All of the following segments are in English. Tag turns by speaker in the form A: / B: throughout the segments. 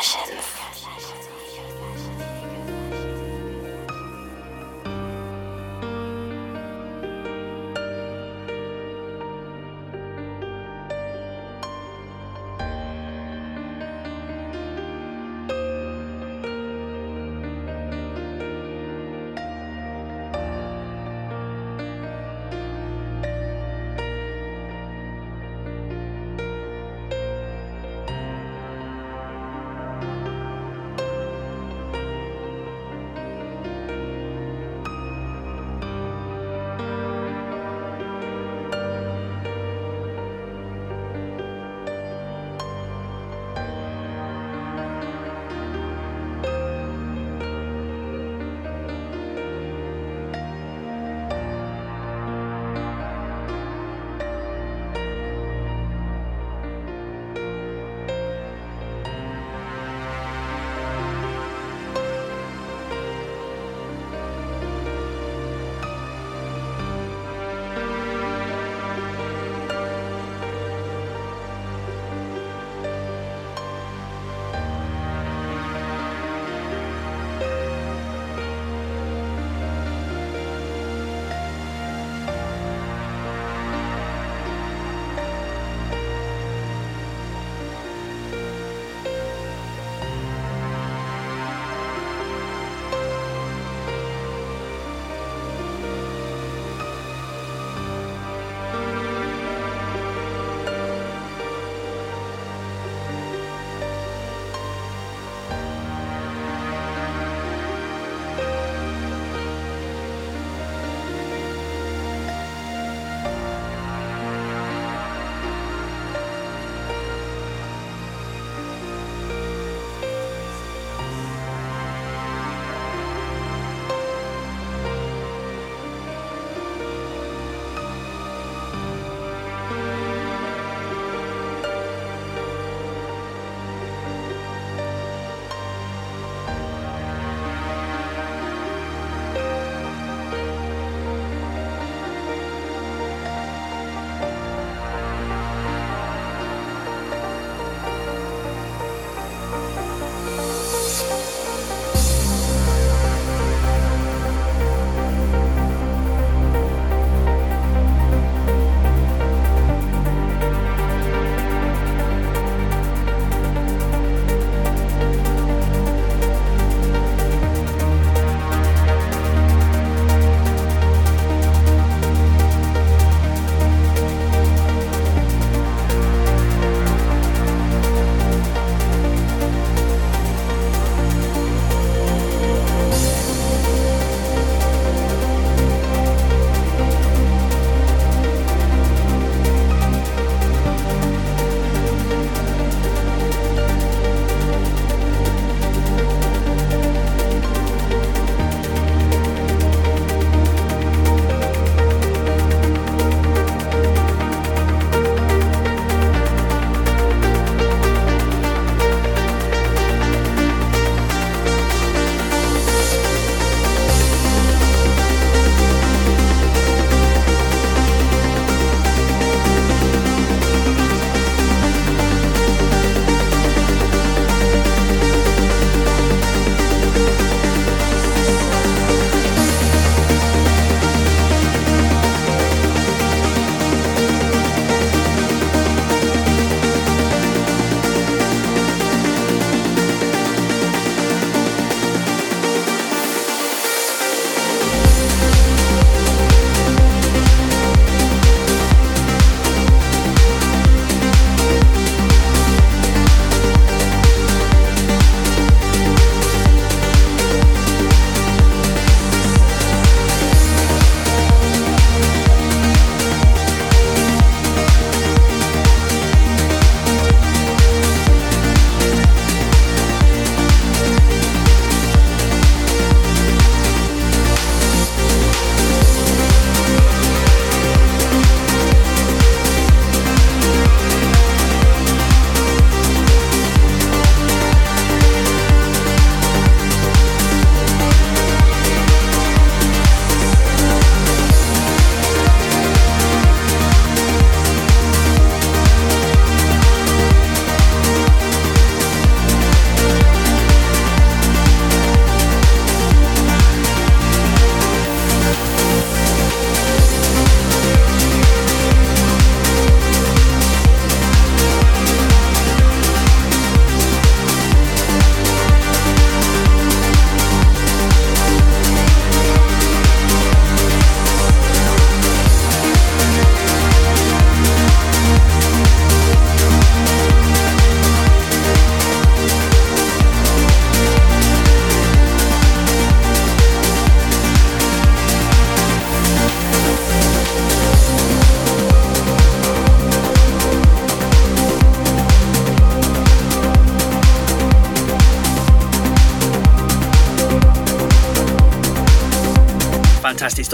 A: Sessions.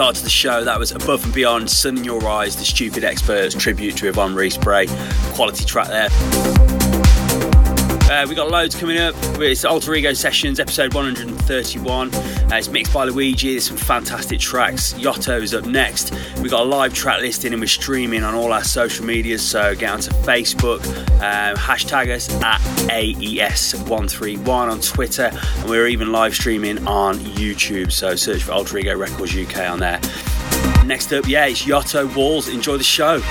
A: Start to the show. That was Above and Beyond, Sun in Your Eyes, the Stupid Experts tribute to Yvonne Rees Bray. Quality track there. Uh, we got loads coming up. It's Alter Ego Sessions, episode 131. Uh, it's mixed by Luigi. There's some fantastic tracks. Yotto's up next. We got a live track listing and we're streaming on all our social medias. So get onto Facebook, um, hashtag us at AES131 on Twitter, and we're even live streaming on YouTube. So search for Alter Ego Records UK on there. Next up, yeah, it's Yotto Walls. Enjoy the show.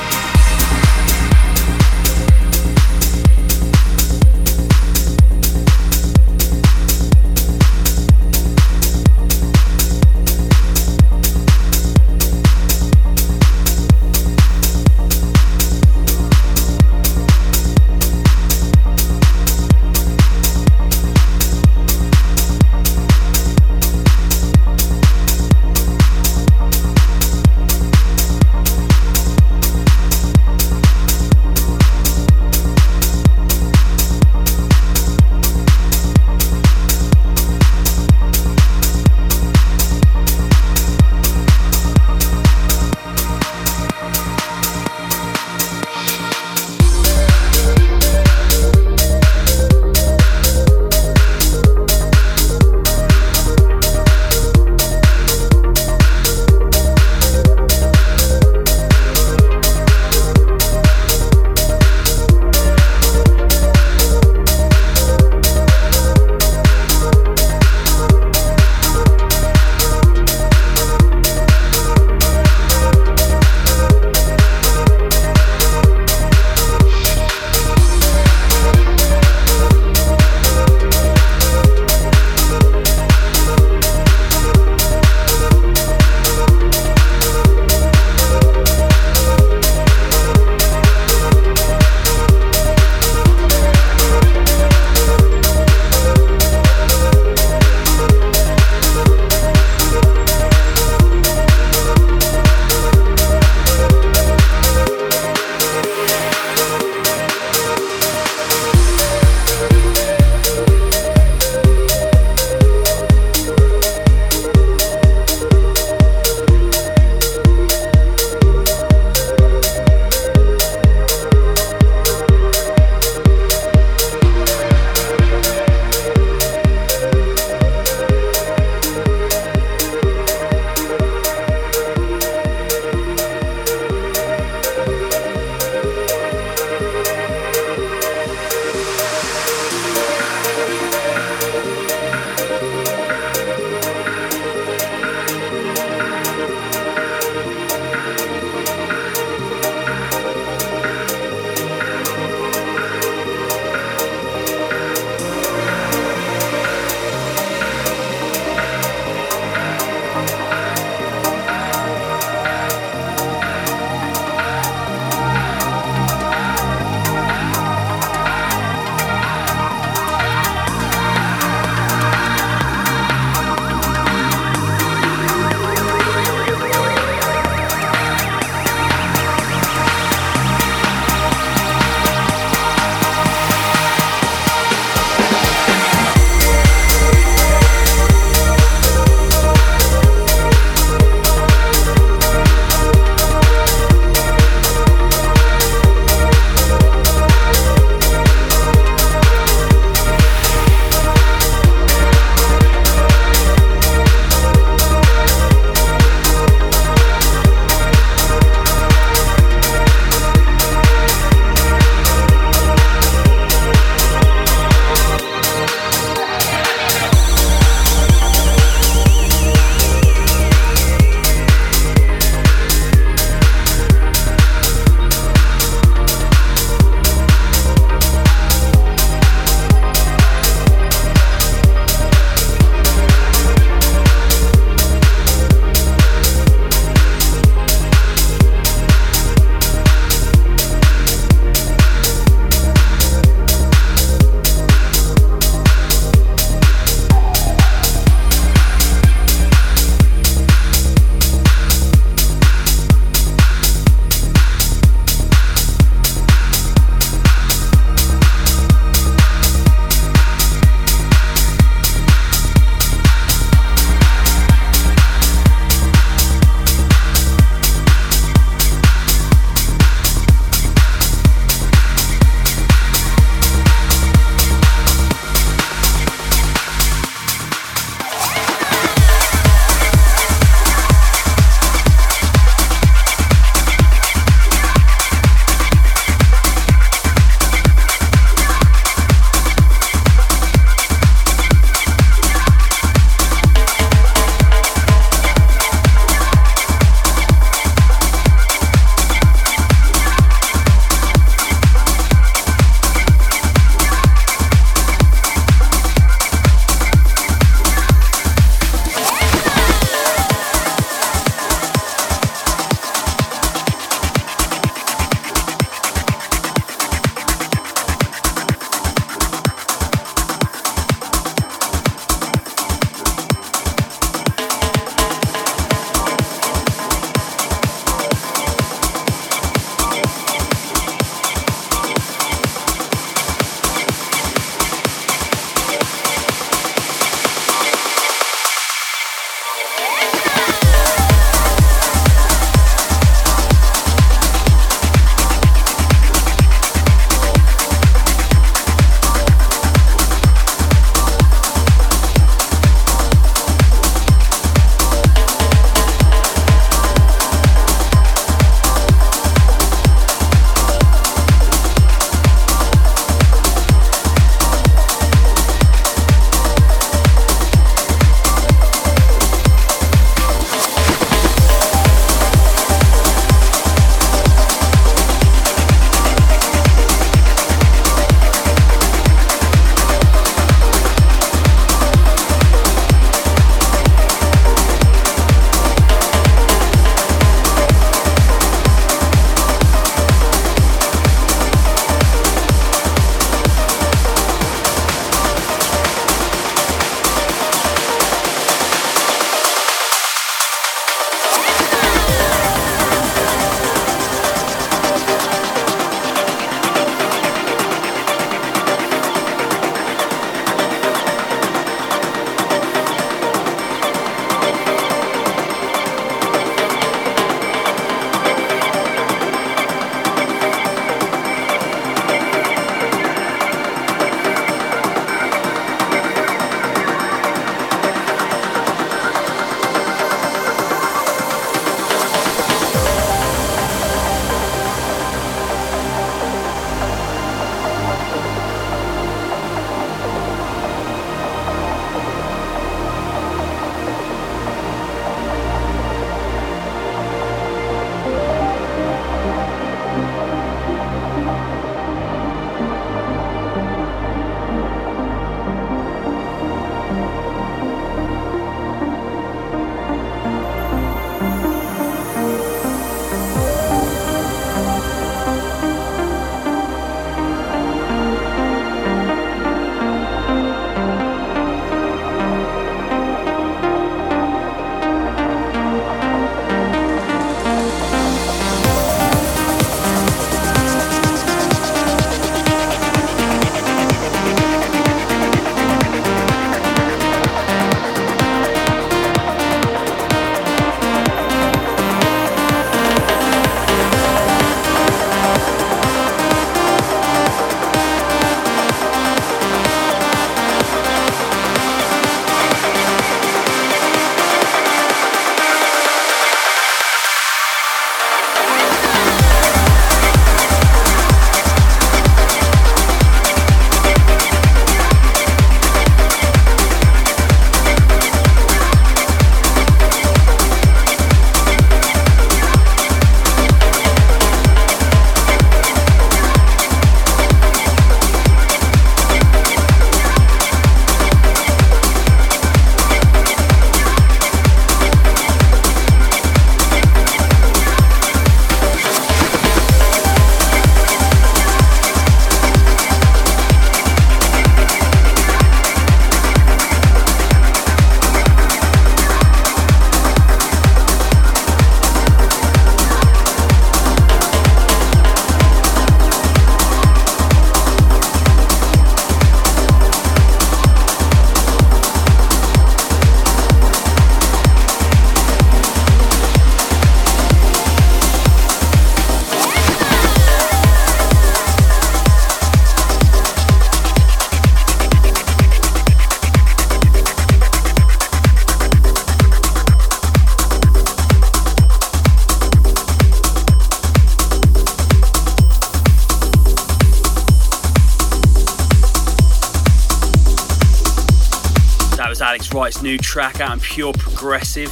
A: New track out in Pure Progressive.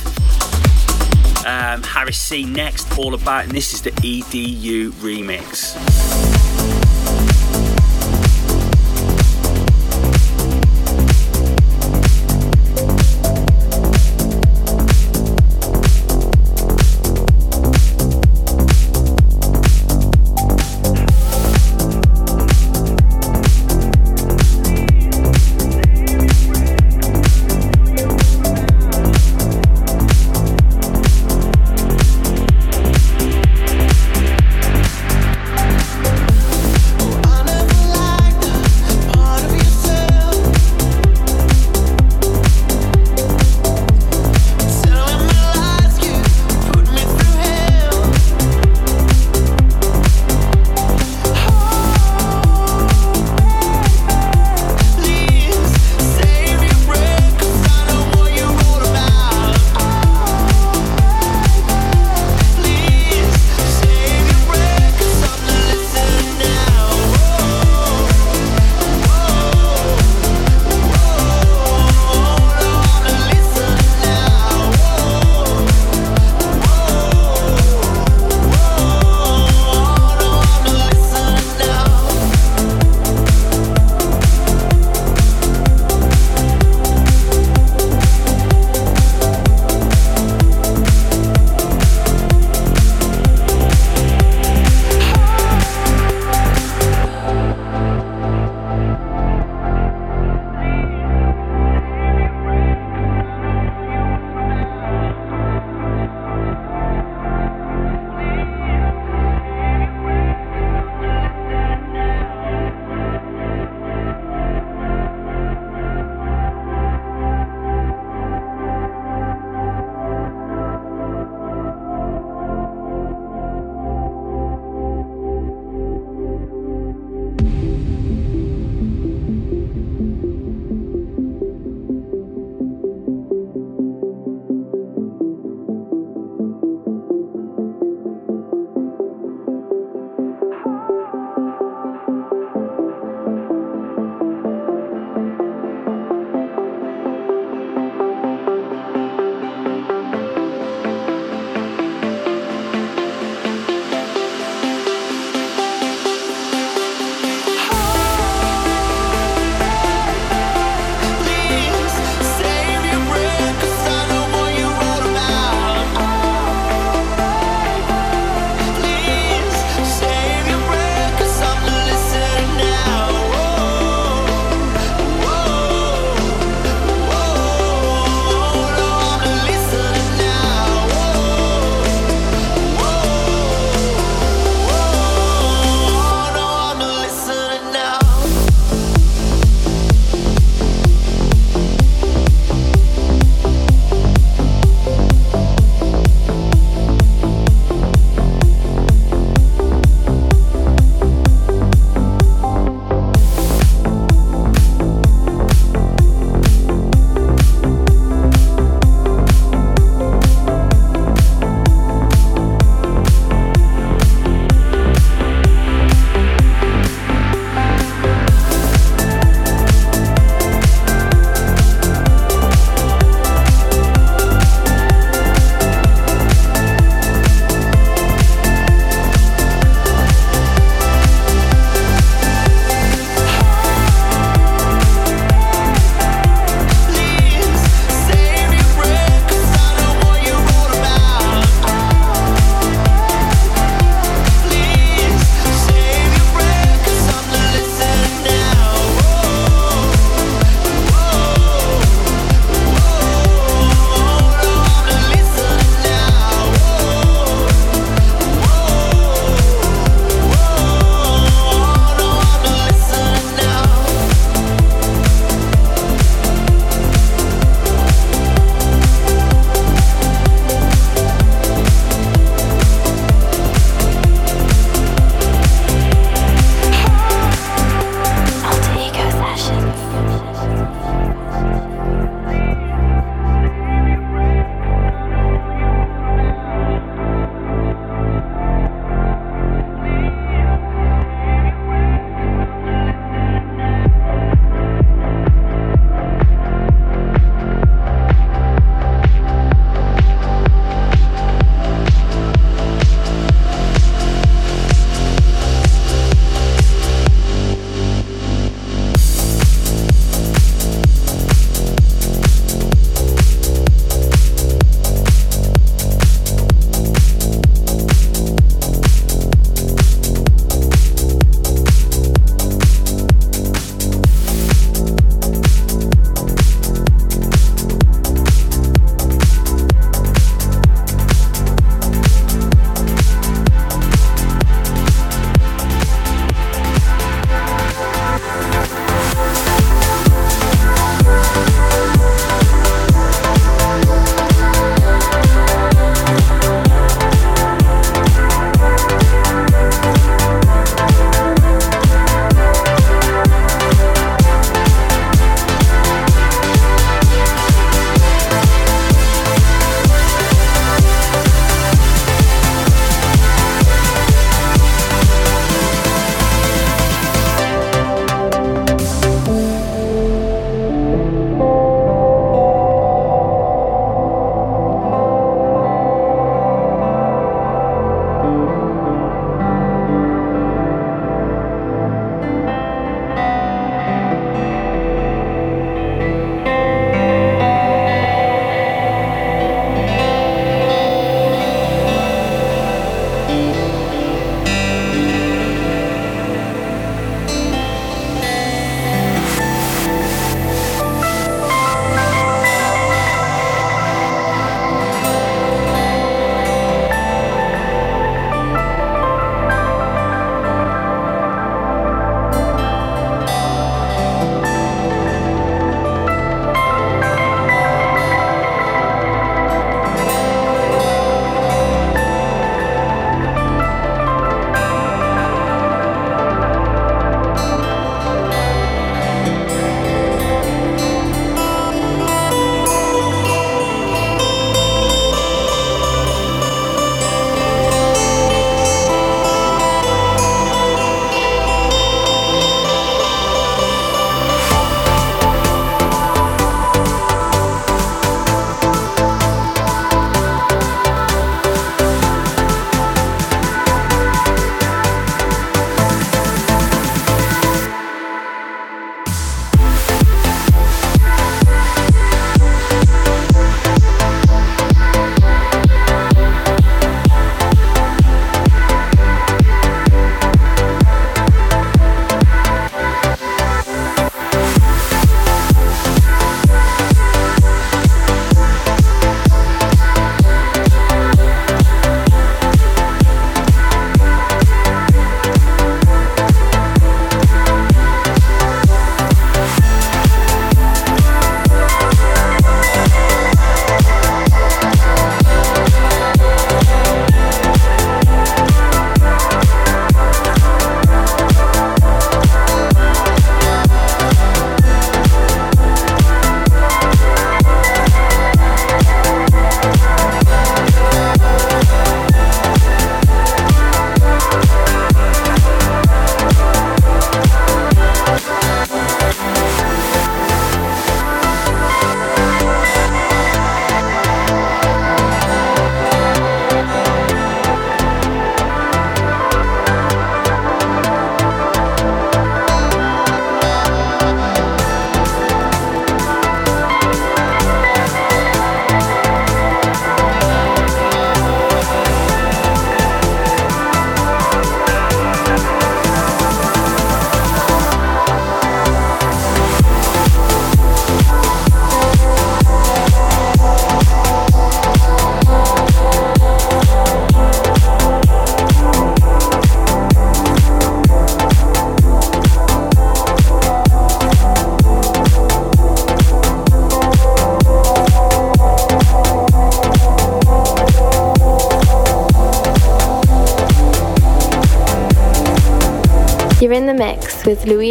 A: Um, Harris C next, All About, and this is the EDU remix.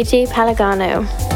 B: Luigi Palagano.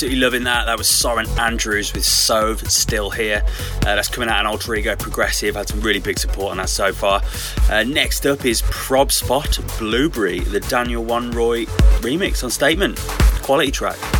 A: Absolutely loving that. That was Soren Andrews with Sove Still Here. Uh, that's coming out on Alter Ego Progressive. Had some really big support on that so far. Uh, next up is Prob Spot Blueberry, the Daniel Wanrooy remix on Statement. Quality track.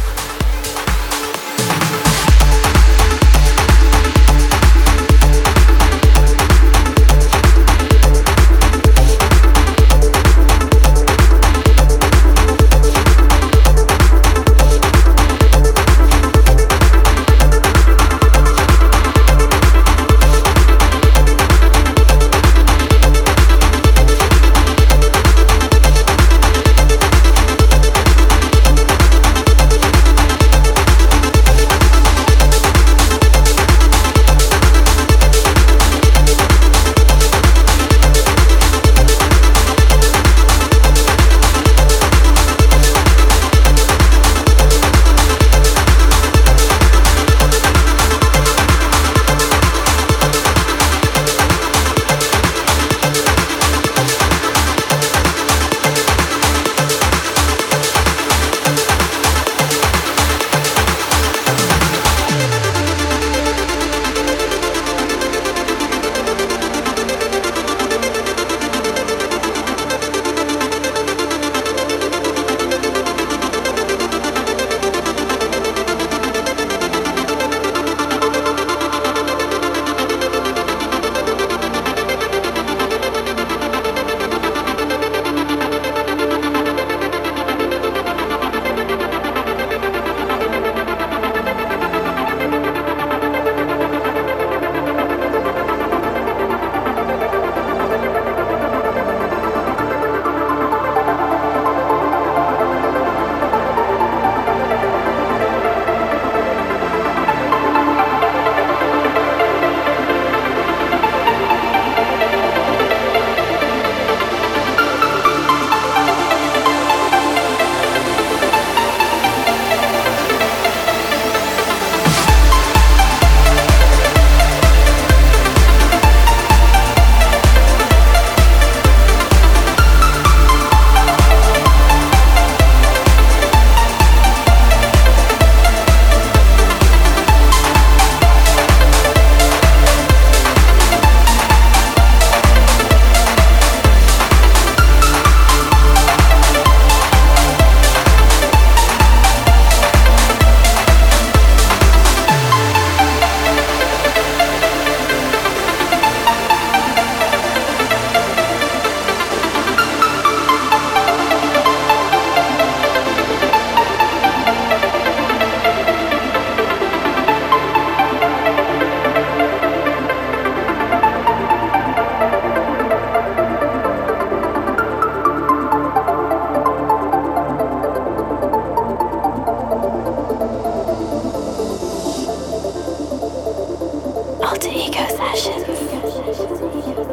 A: To Ego Sessions.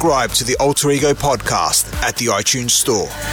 C: Subscribe to the Alter Ego podcast at the iTunes Store.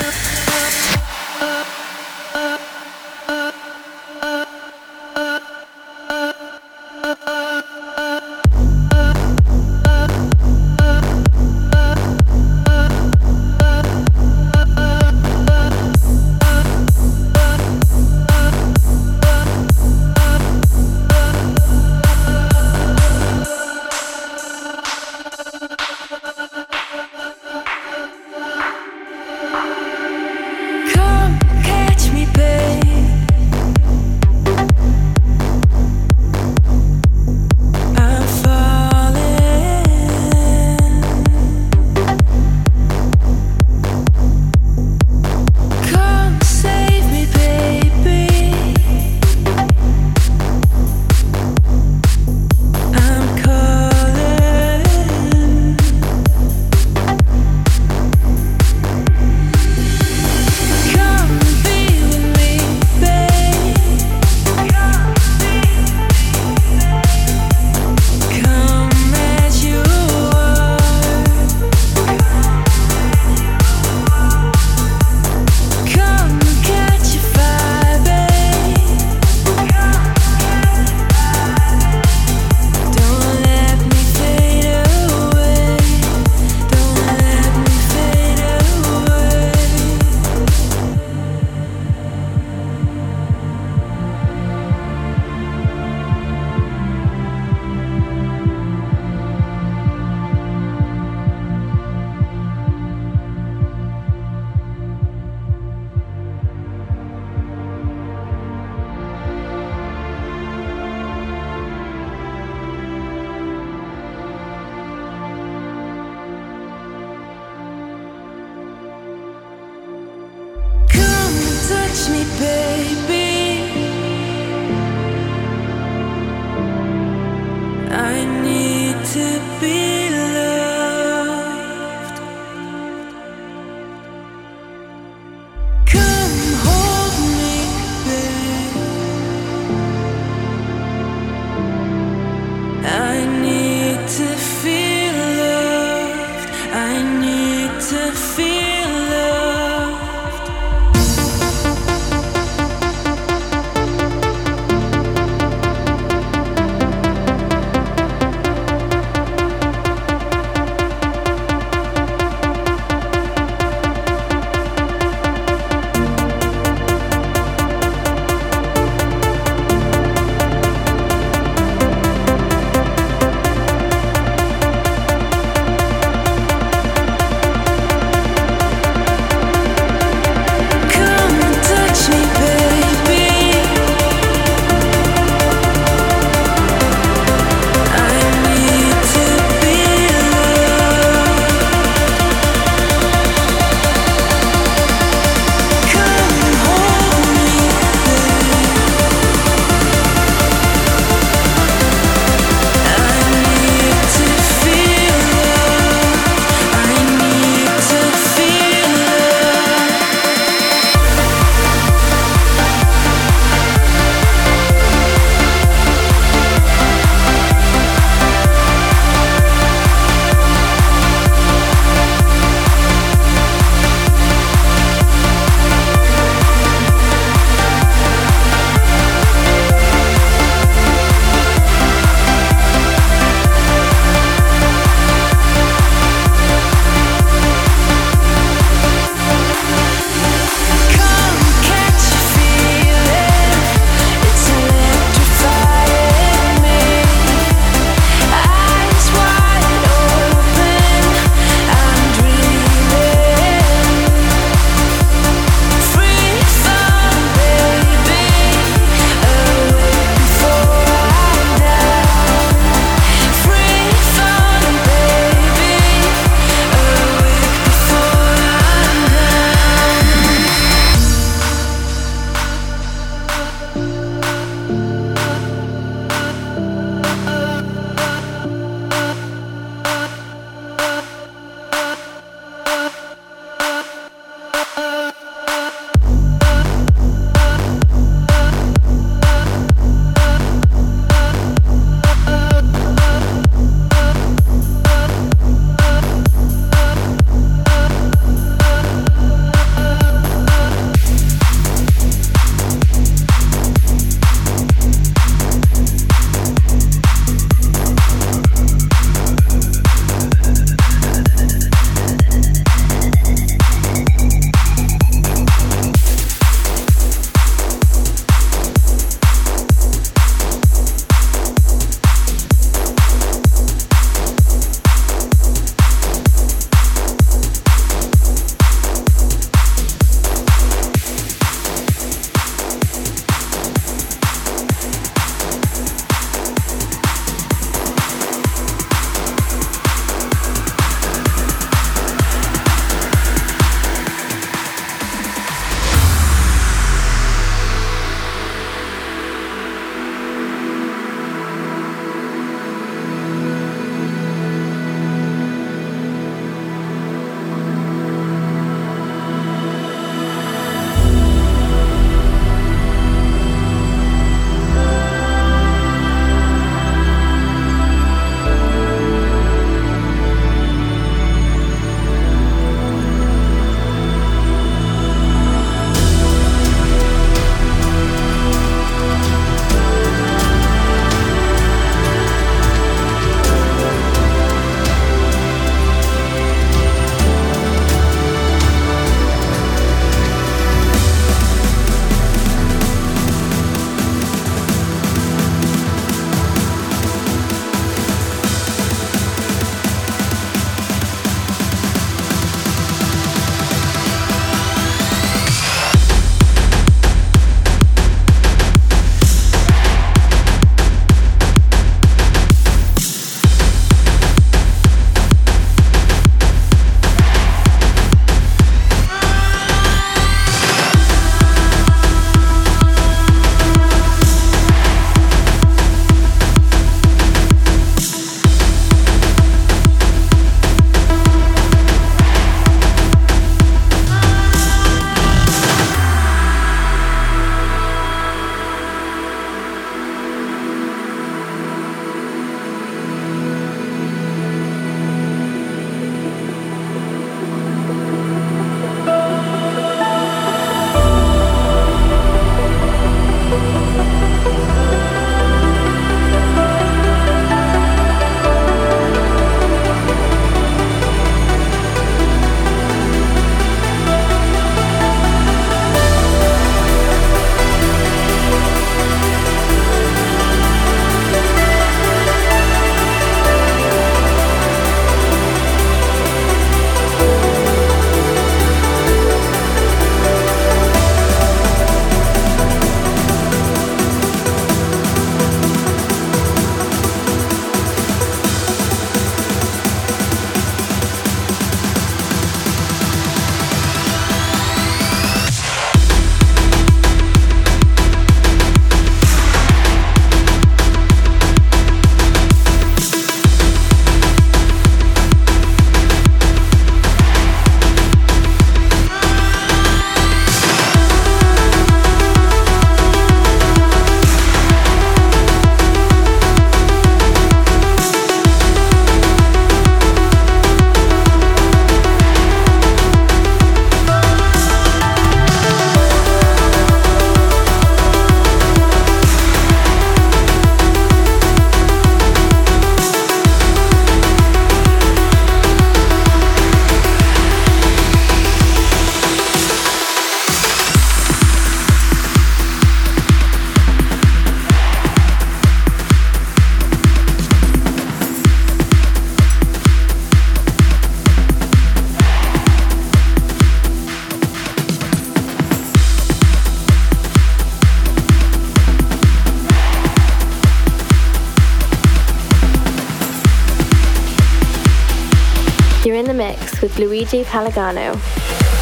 D: With Luigi Palagano.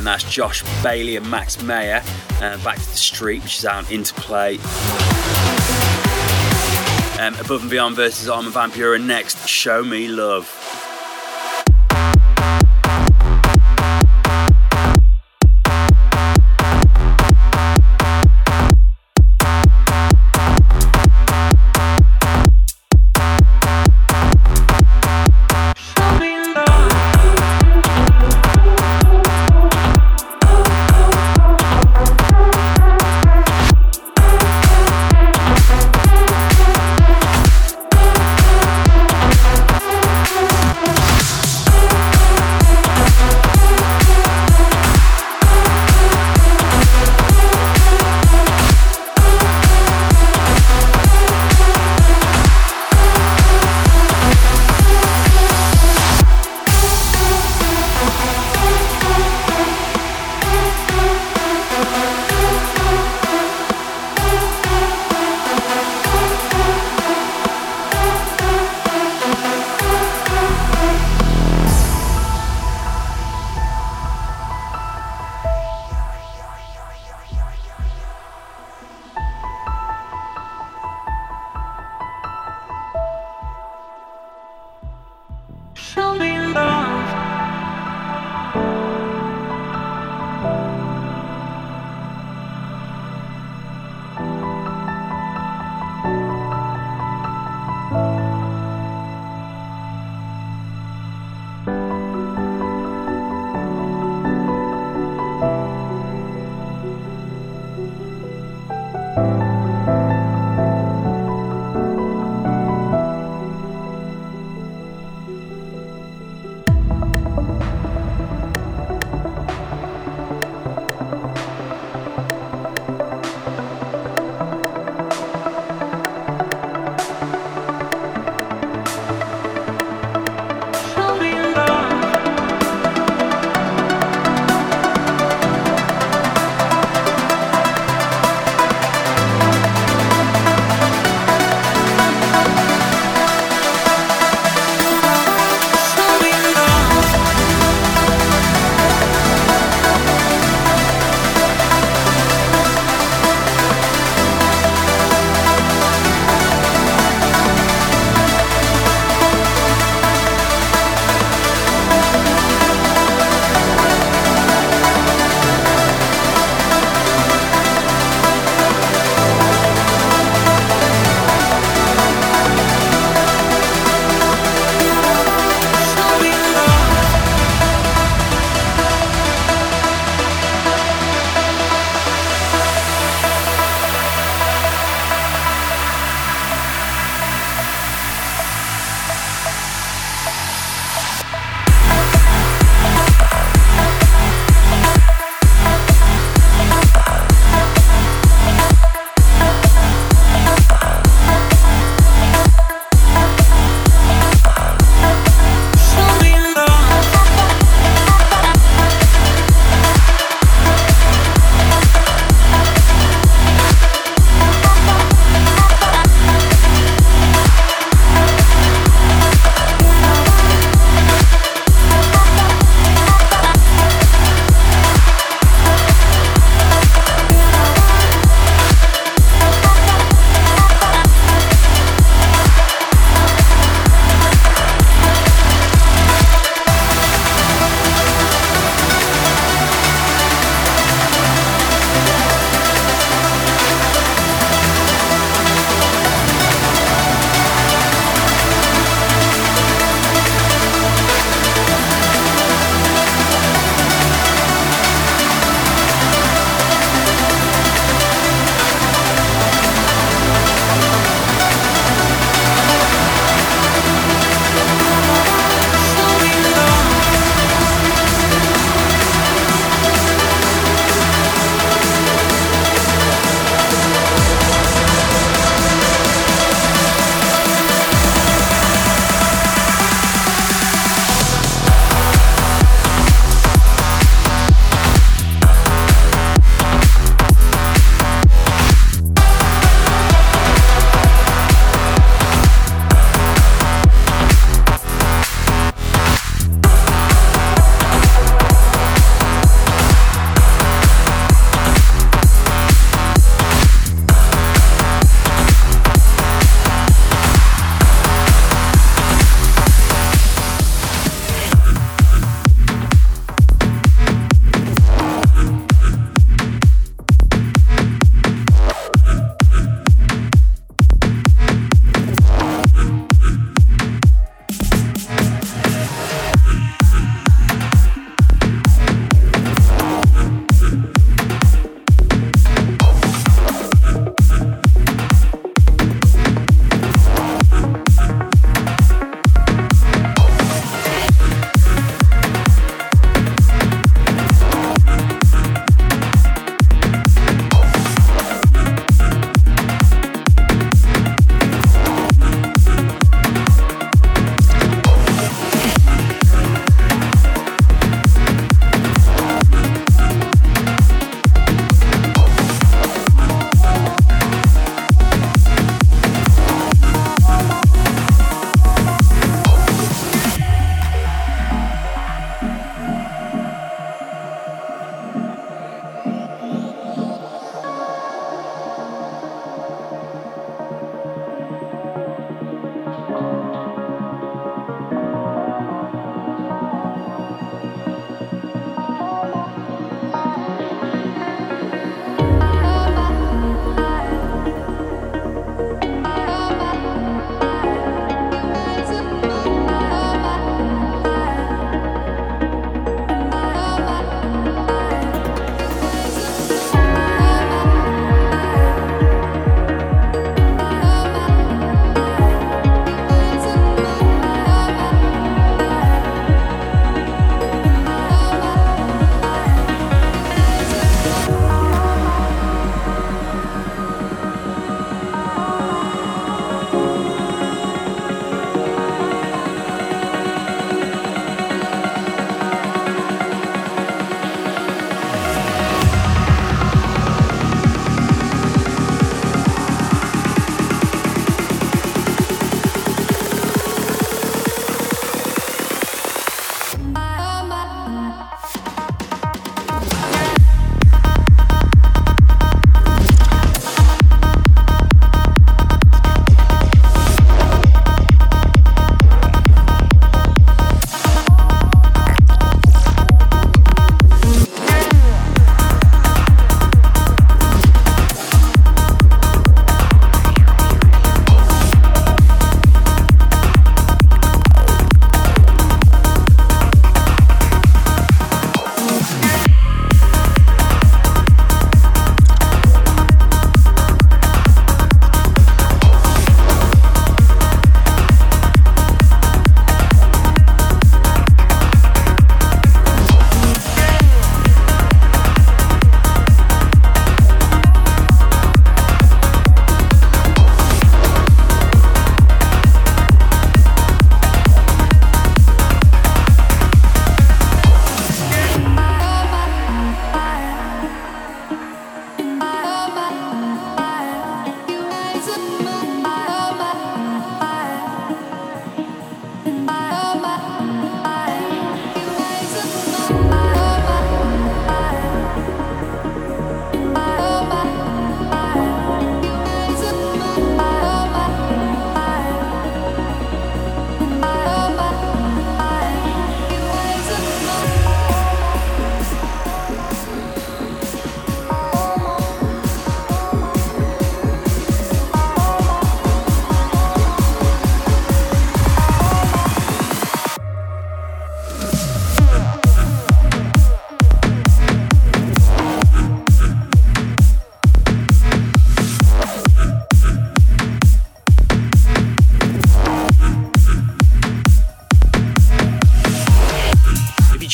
A: Brilliant. That's Josh Bailey and Max Mayer. Uh, Back to the Street, which is out into play. Um, Above and Beyond versus Armin van Buuren next. Show me love.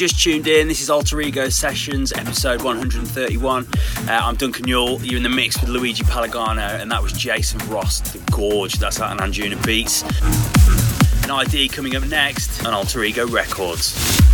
A: Just tuned in, this is Alter Ego Sessions, episode 131. Uh, I'm Daniel Wanrooy. You're in the mix with Luigi Palagano, and that was Jason Ross, the Gorge. That's out on Anjuna Beats. An ID coming up next on Alter Ego Records.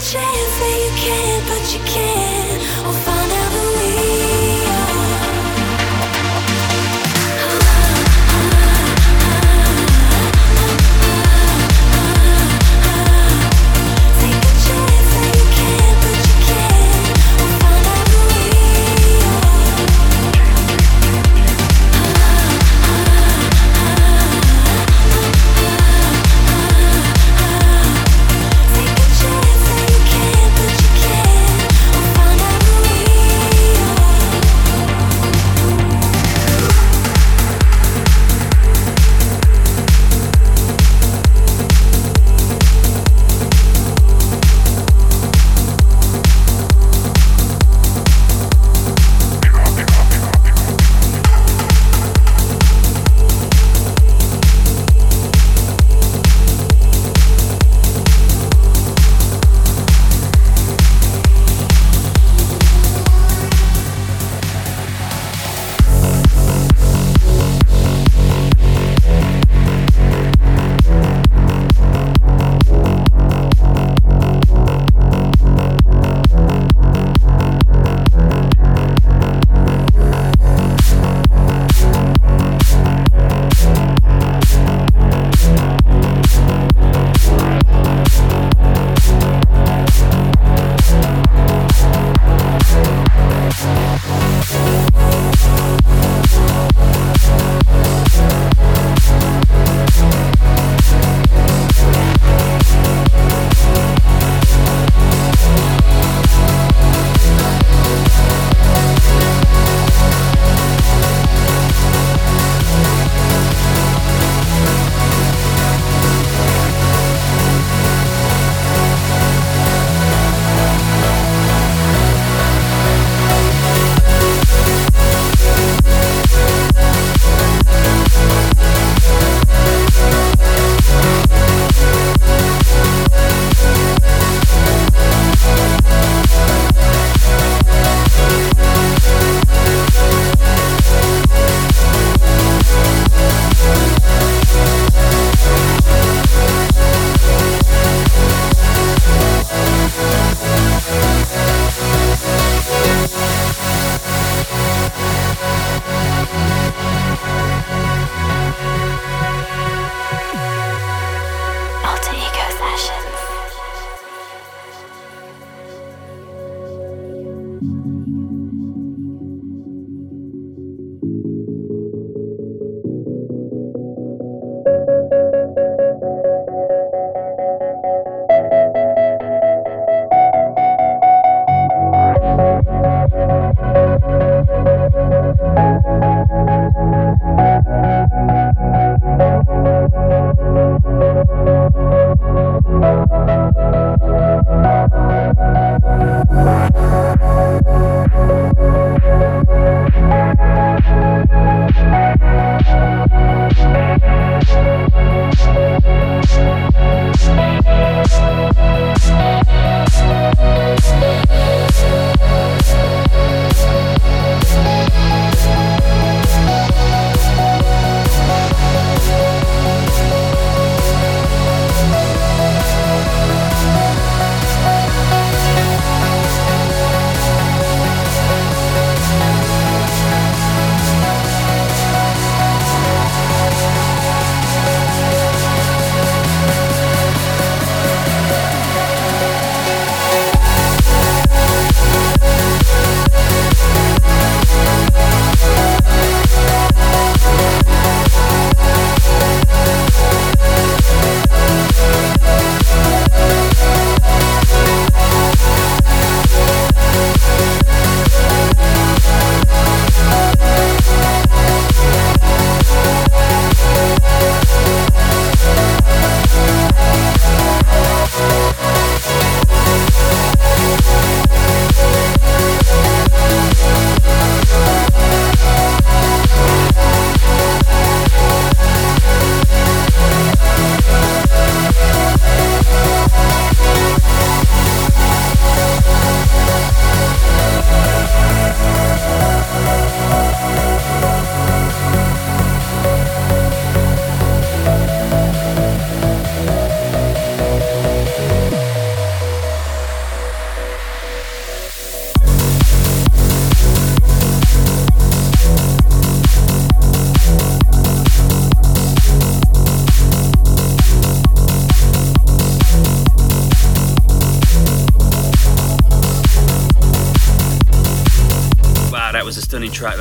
A: chance that you can't, but you can't.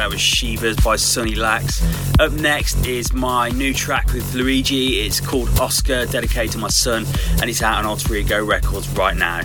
A: That was Shivas by Sunny Lax. Up next is my new track with Luigi. It's called Oscar, dedicated to my son, and it's out on Alter Ego Records right now.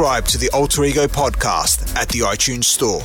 E: Subscribe to the Alter Ego podcast at the iTunes Store.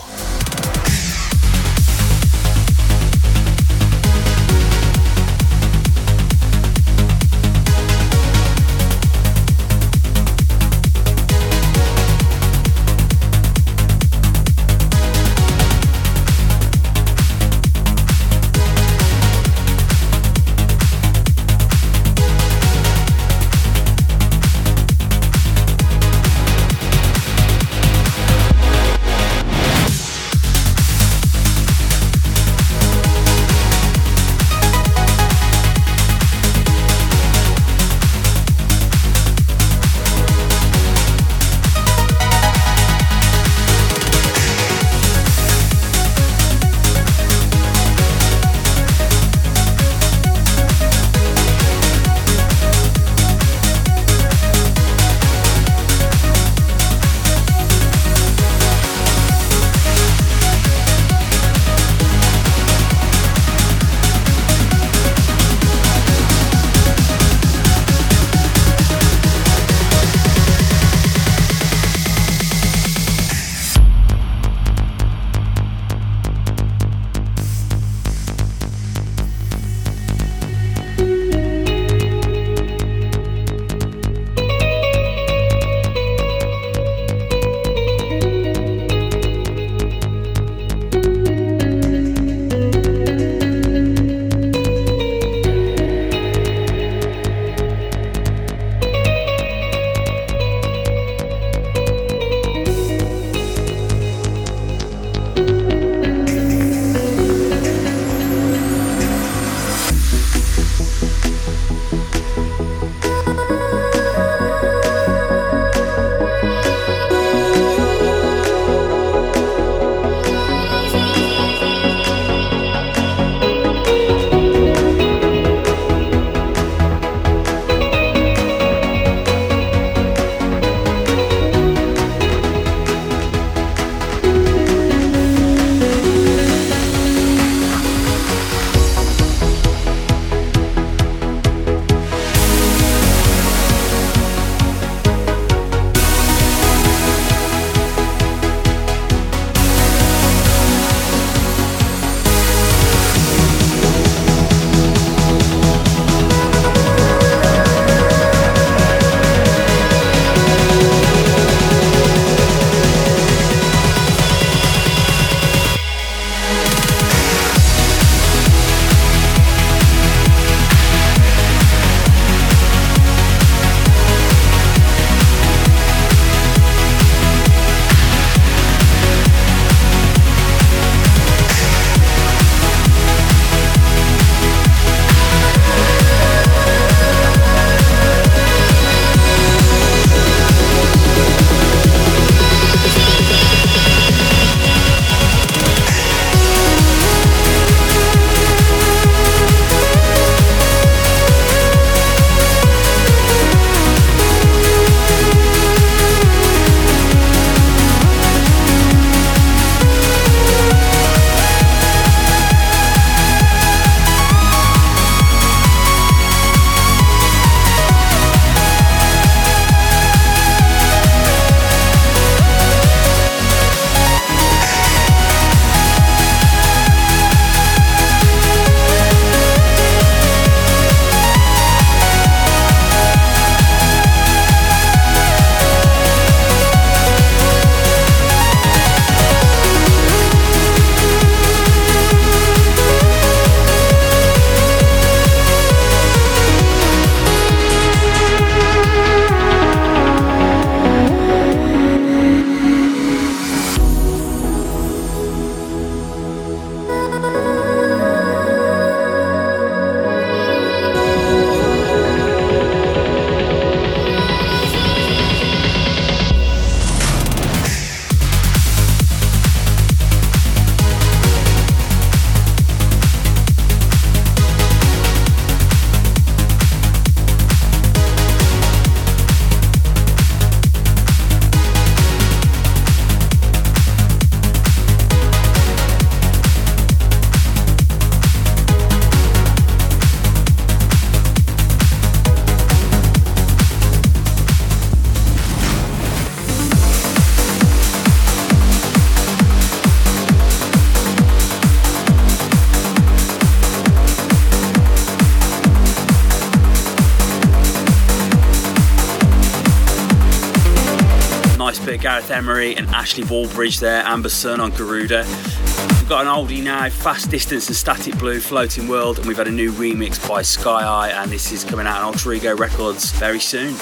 A: Of Gareth Emery and Ashley Wallbridge there, Amber Sun on Garuda. We've got an oldie now, Fast Distance and Static Blue, Floating World, and we've had a new remix by Sky Eye, and this is coming out on Alter Ego Records very soon.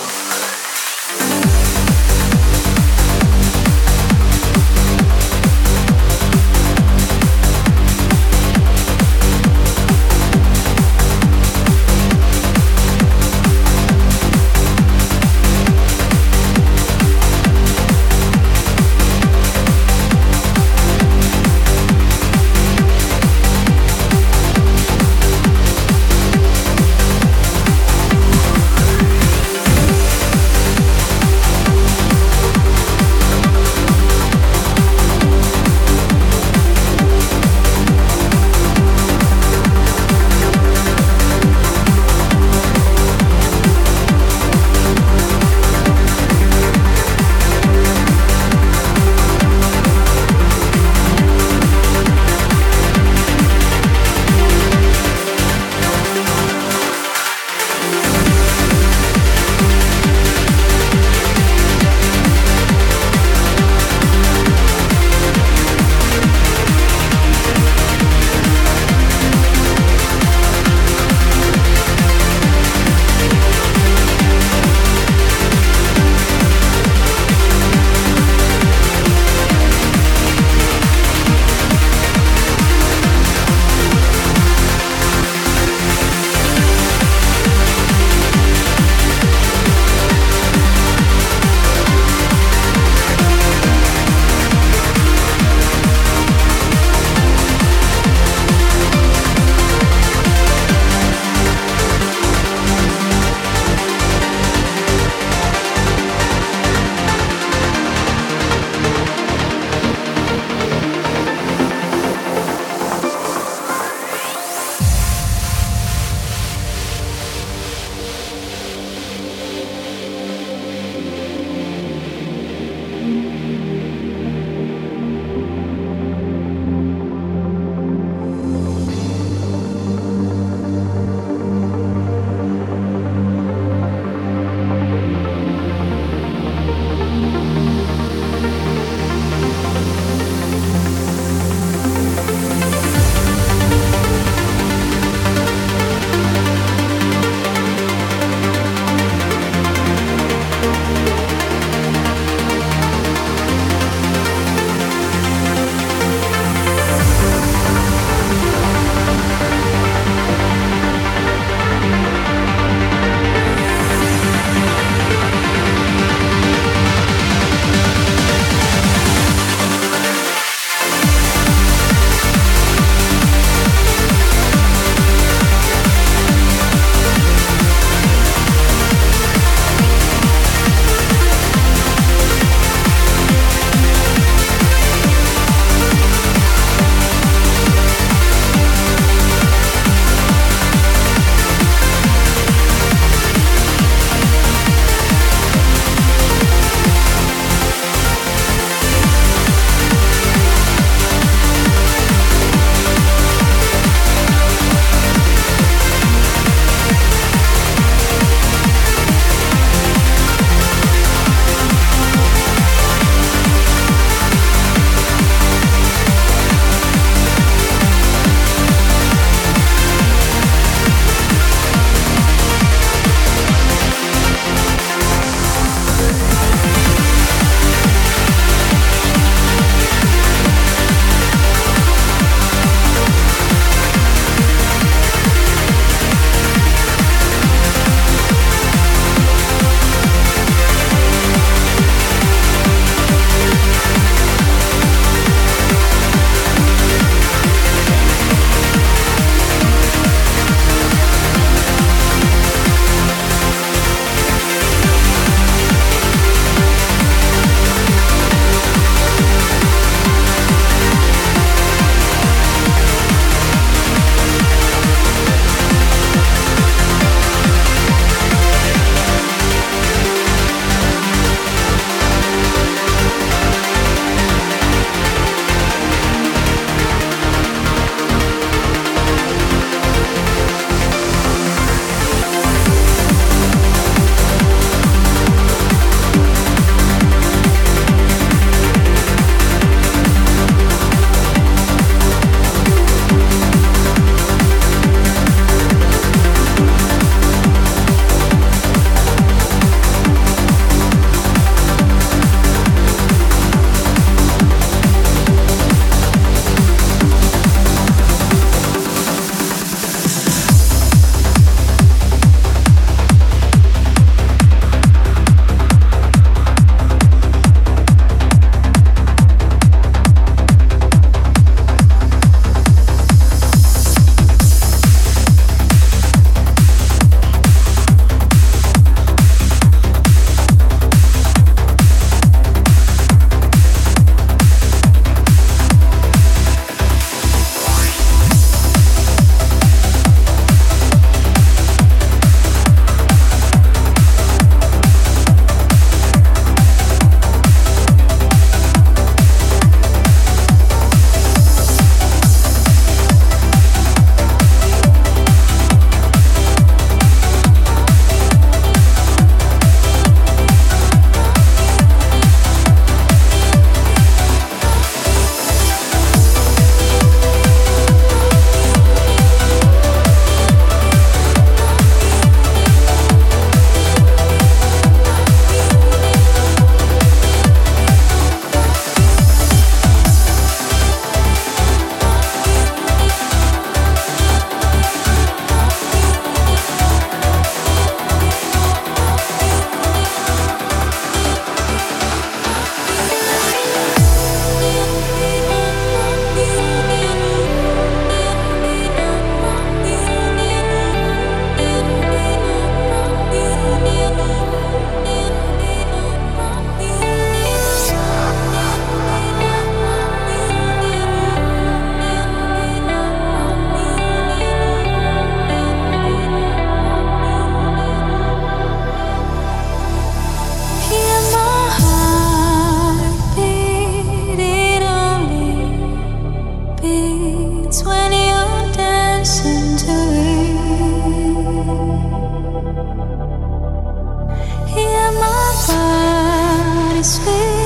C: this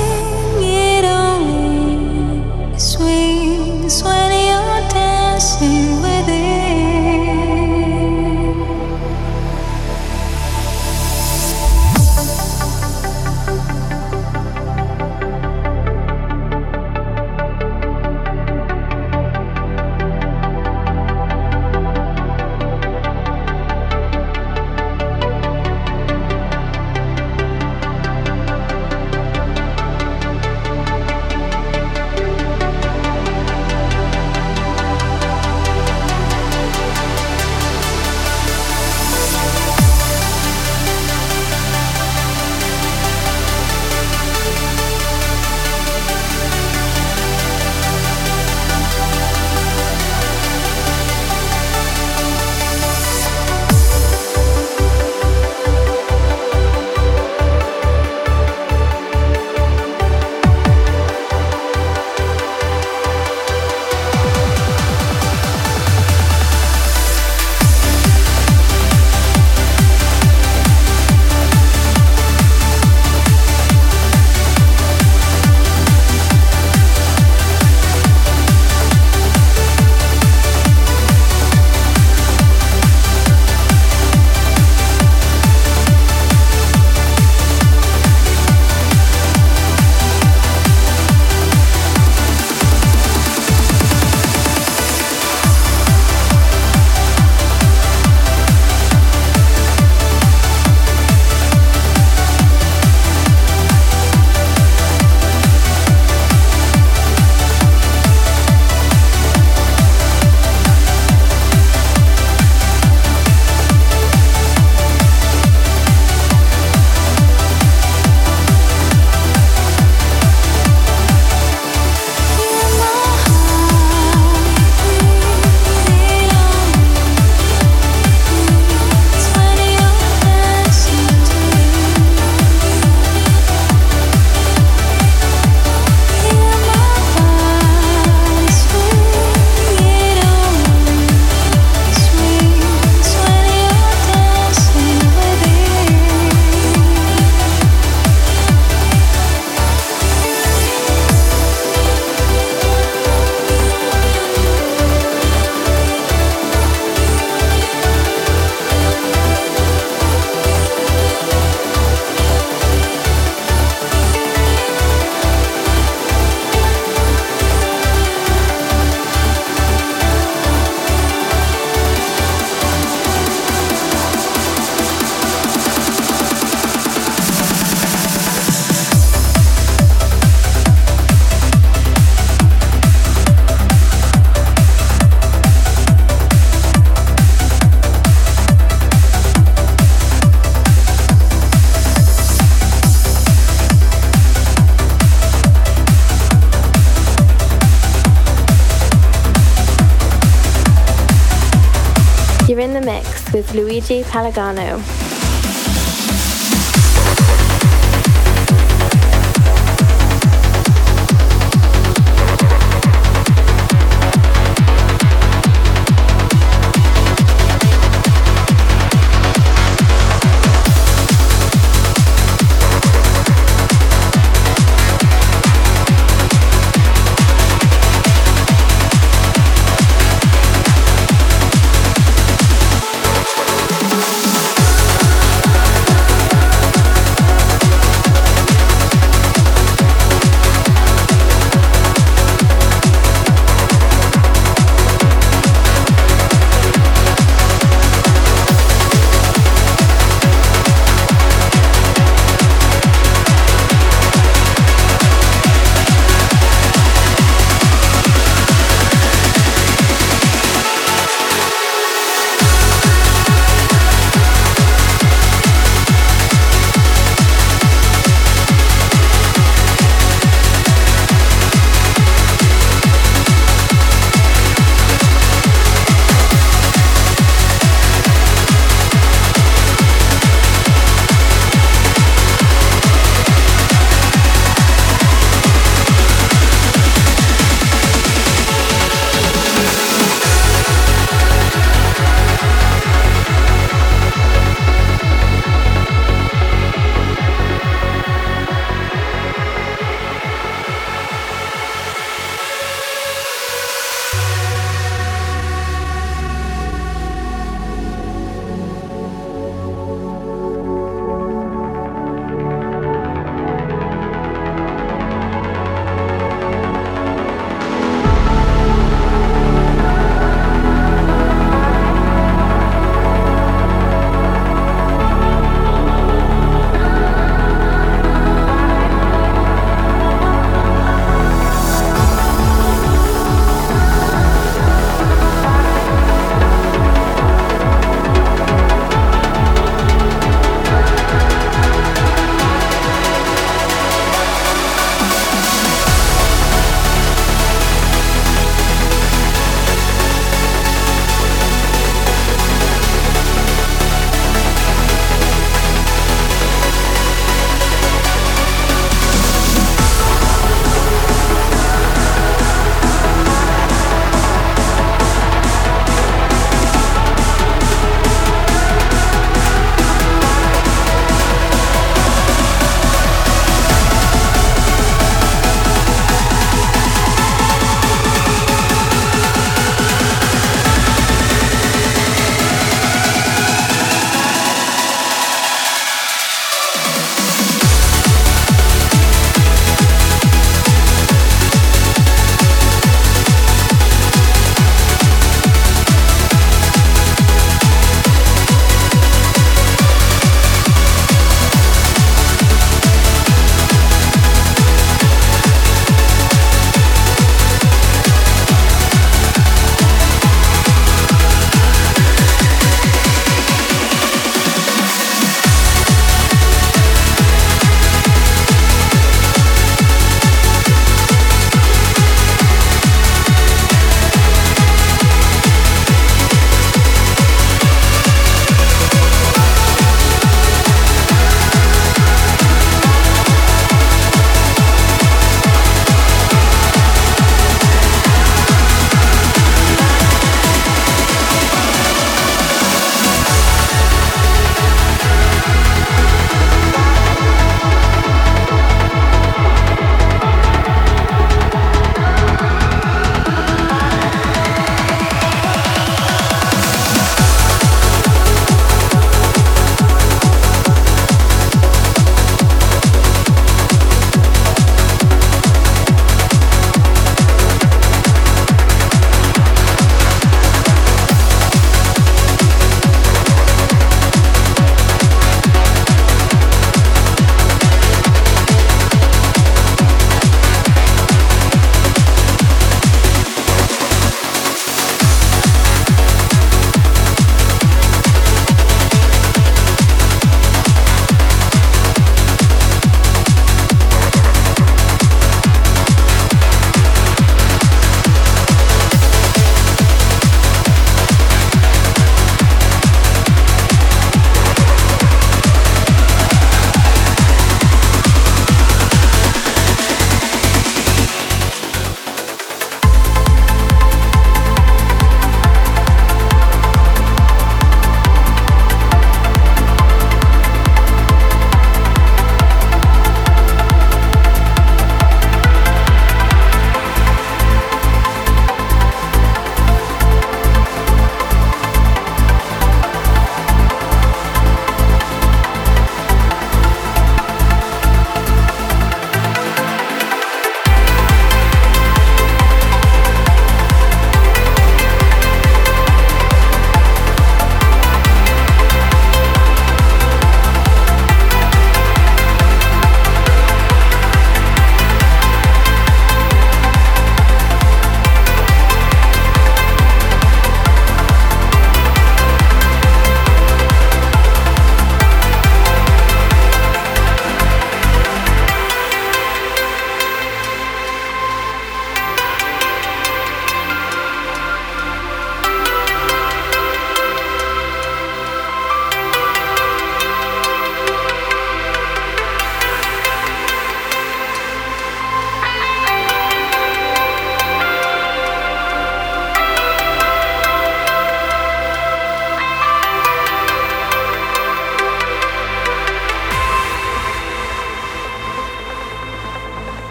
C: Luigi Palagano.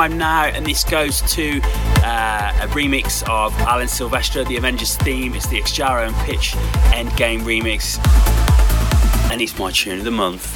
A: Time now, and this goes to uh, a remix of Alan Silvestri, the Avengers theme. It's the XiJaro and Pitch Endgame remix, and it's my tune of the month.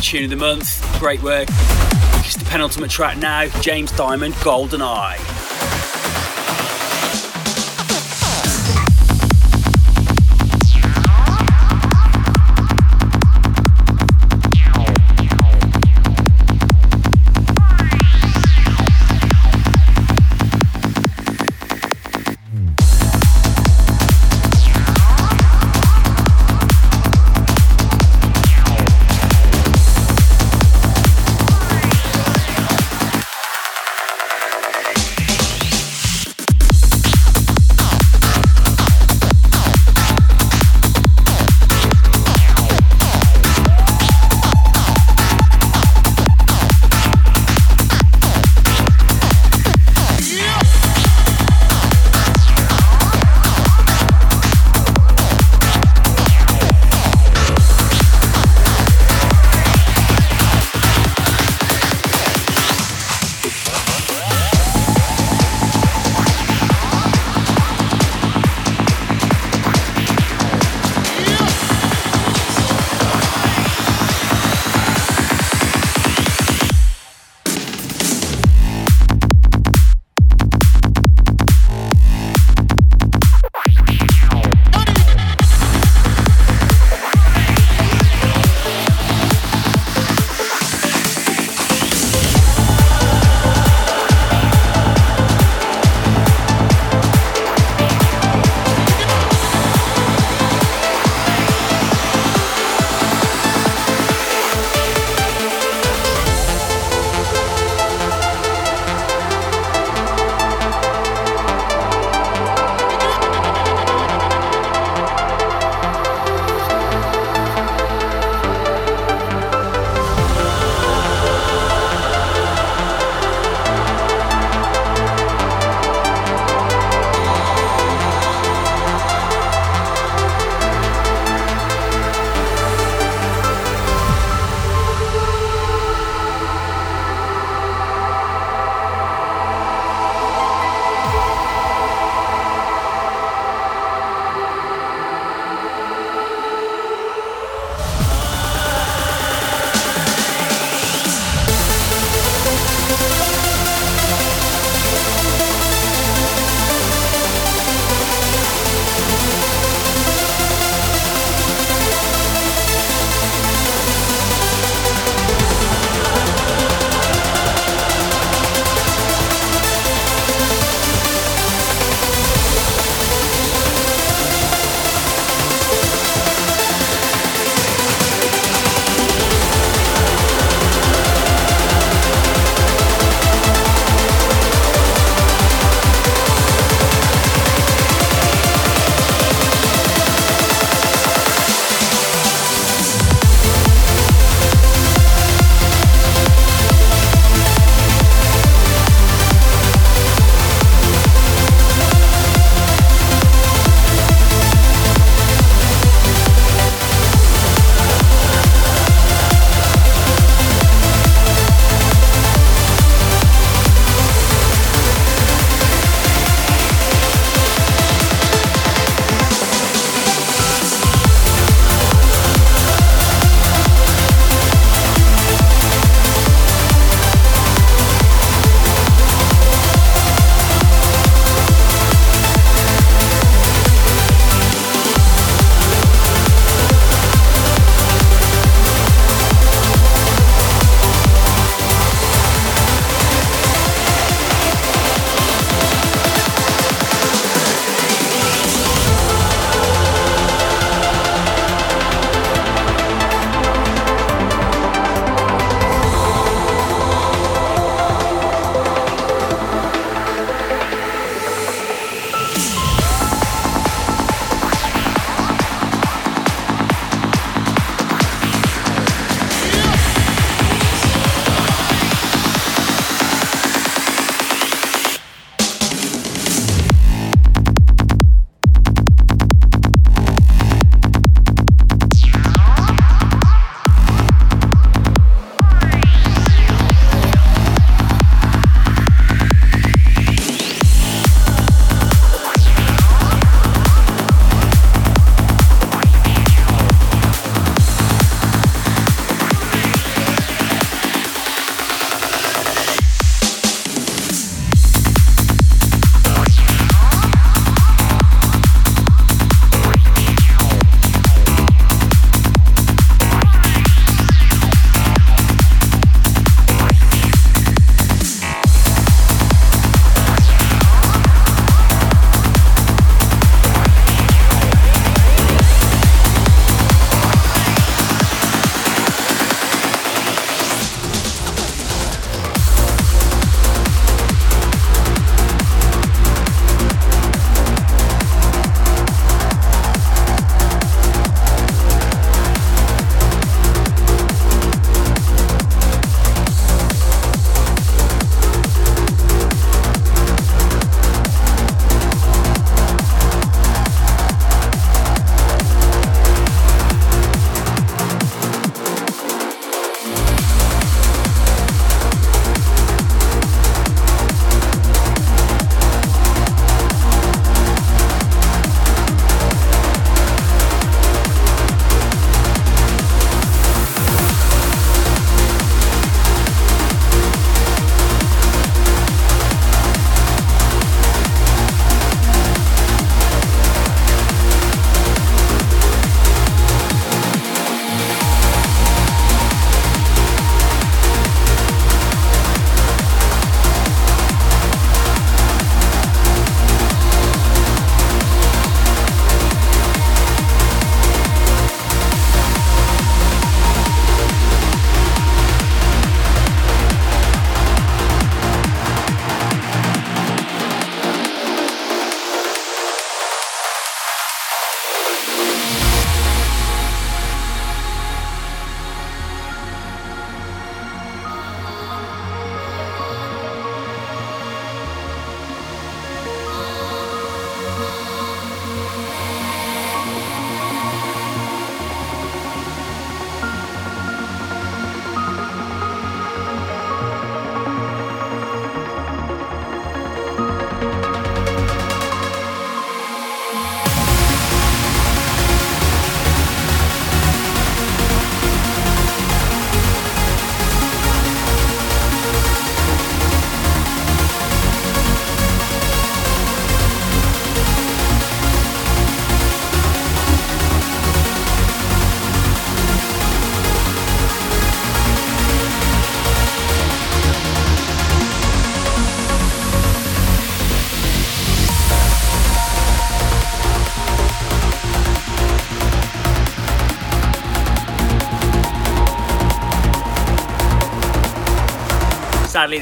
A: Tune of the month. Great work. It's the penultimate track now. James Dymond, Golden Eye.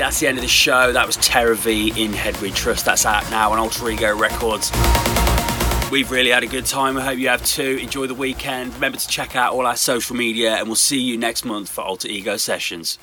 A: That's the end of the show. That was Terror V in Head We Trust. That's out now on Alter Ego Records. We've really had a good time. I hope you have too. Enjoy the weekend. Remember to check out all our social media, and we'll see you next month for Alter Ego Sessions.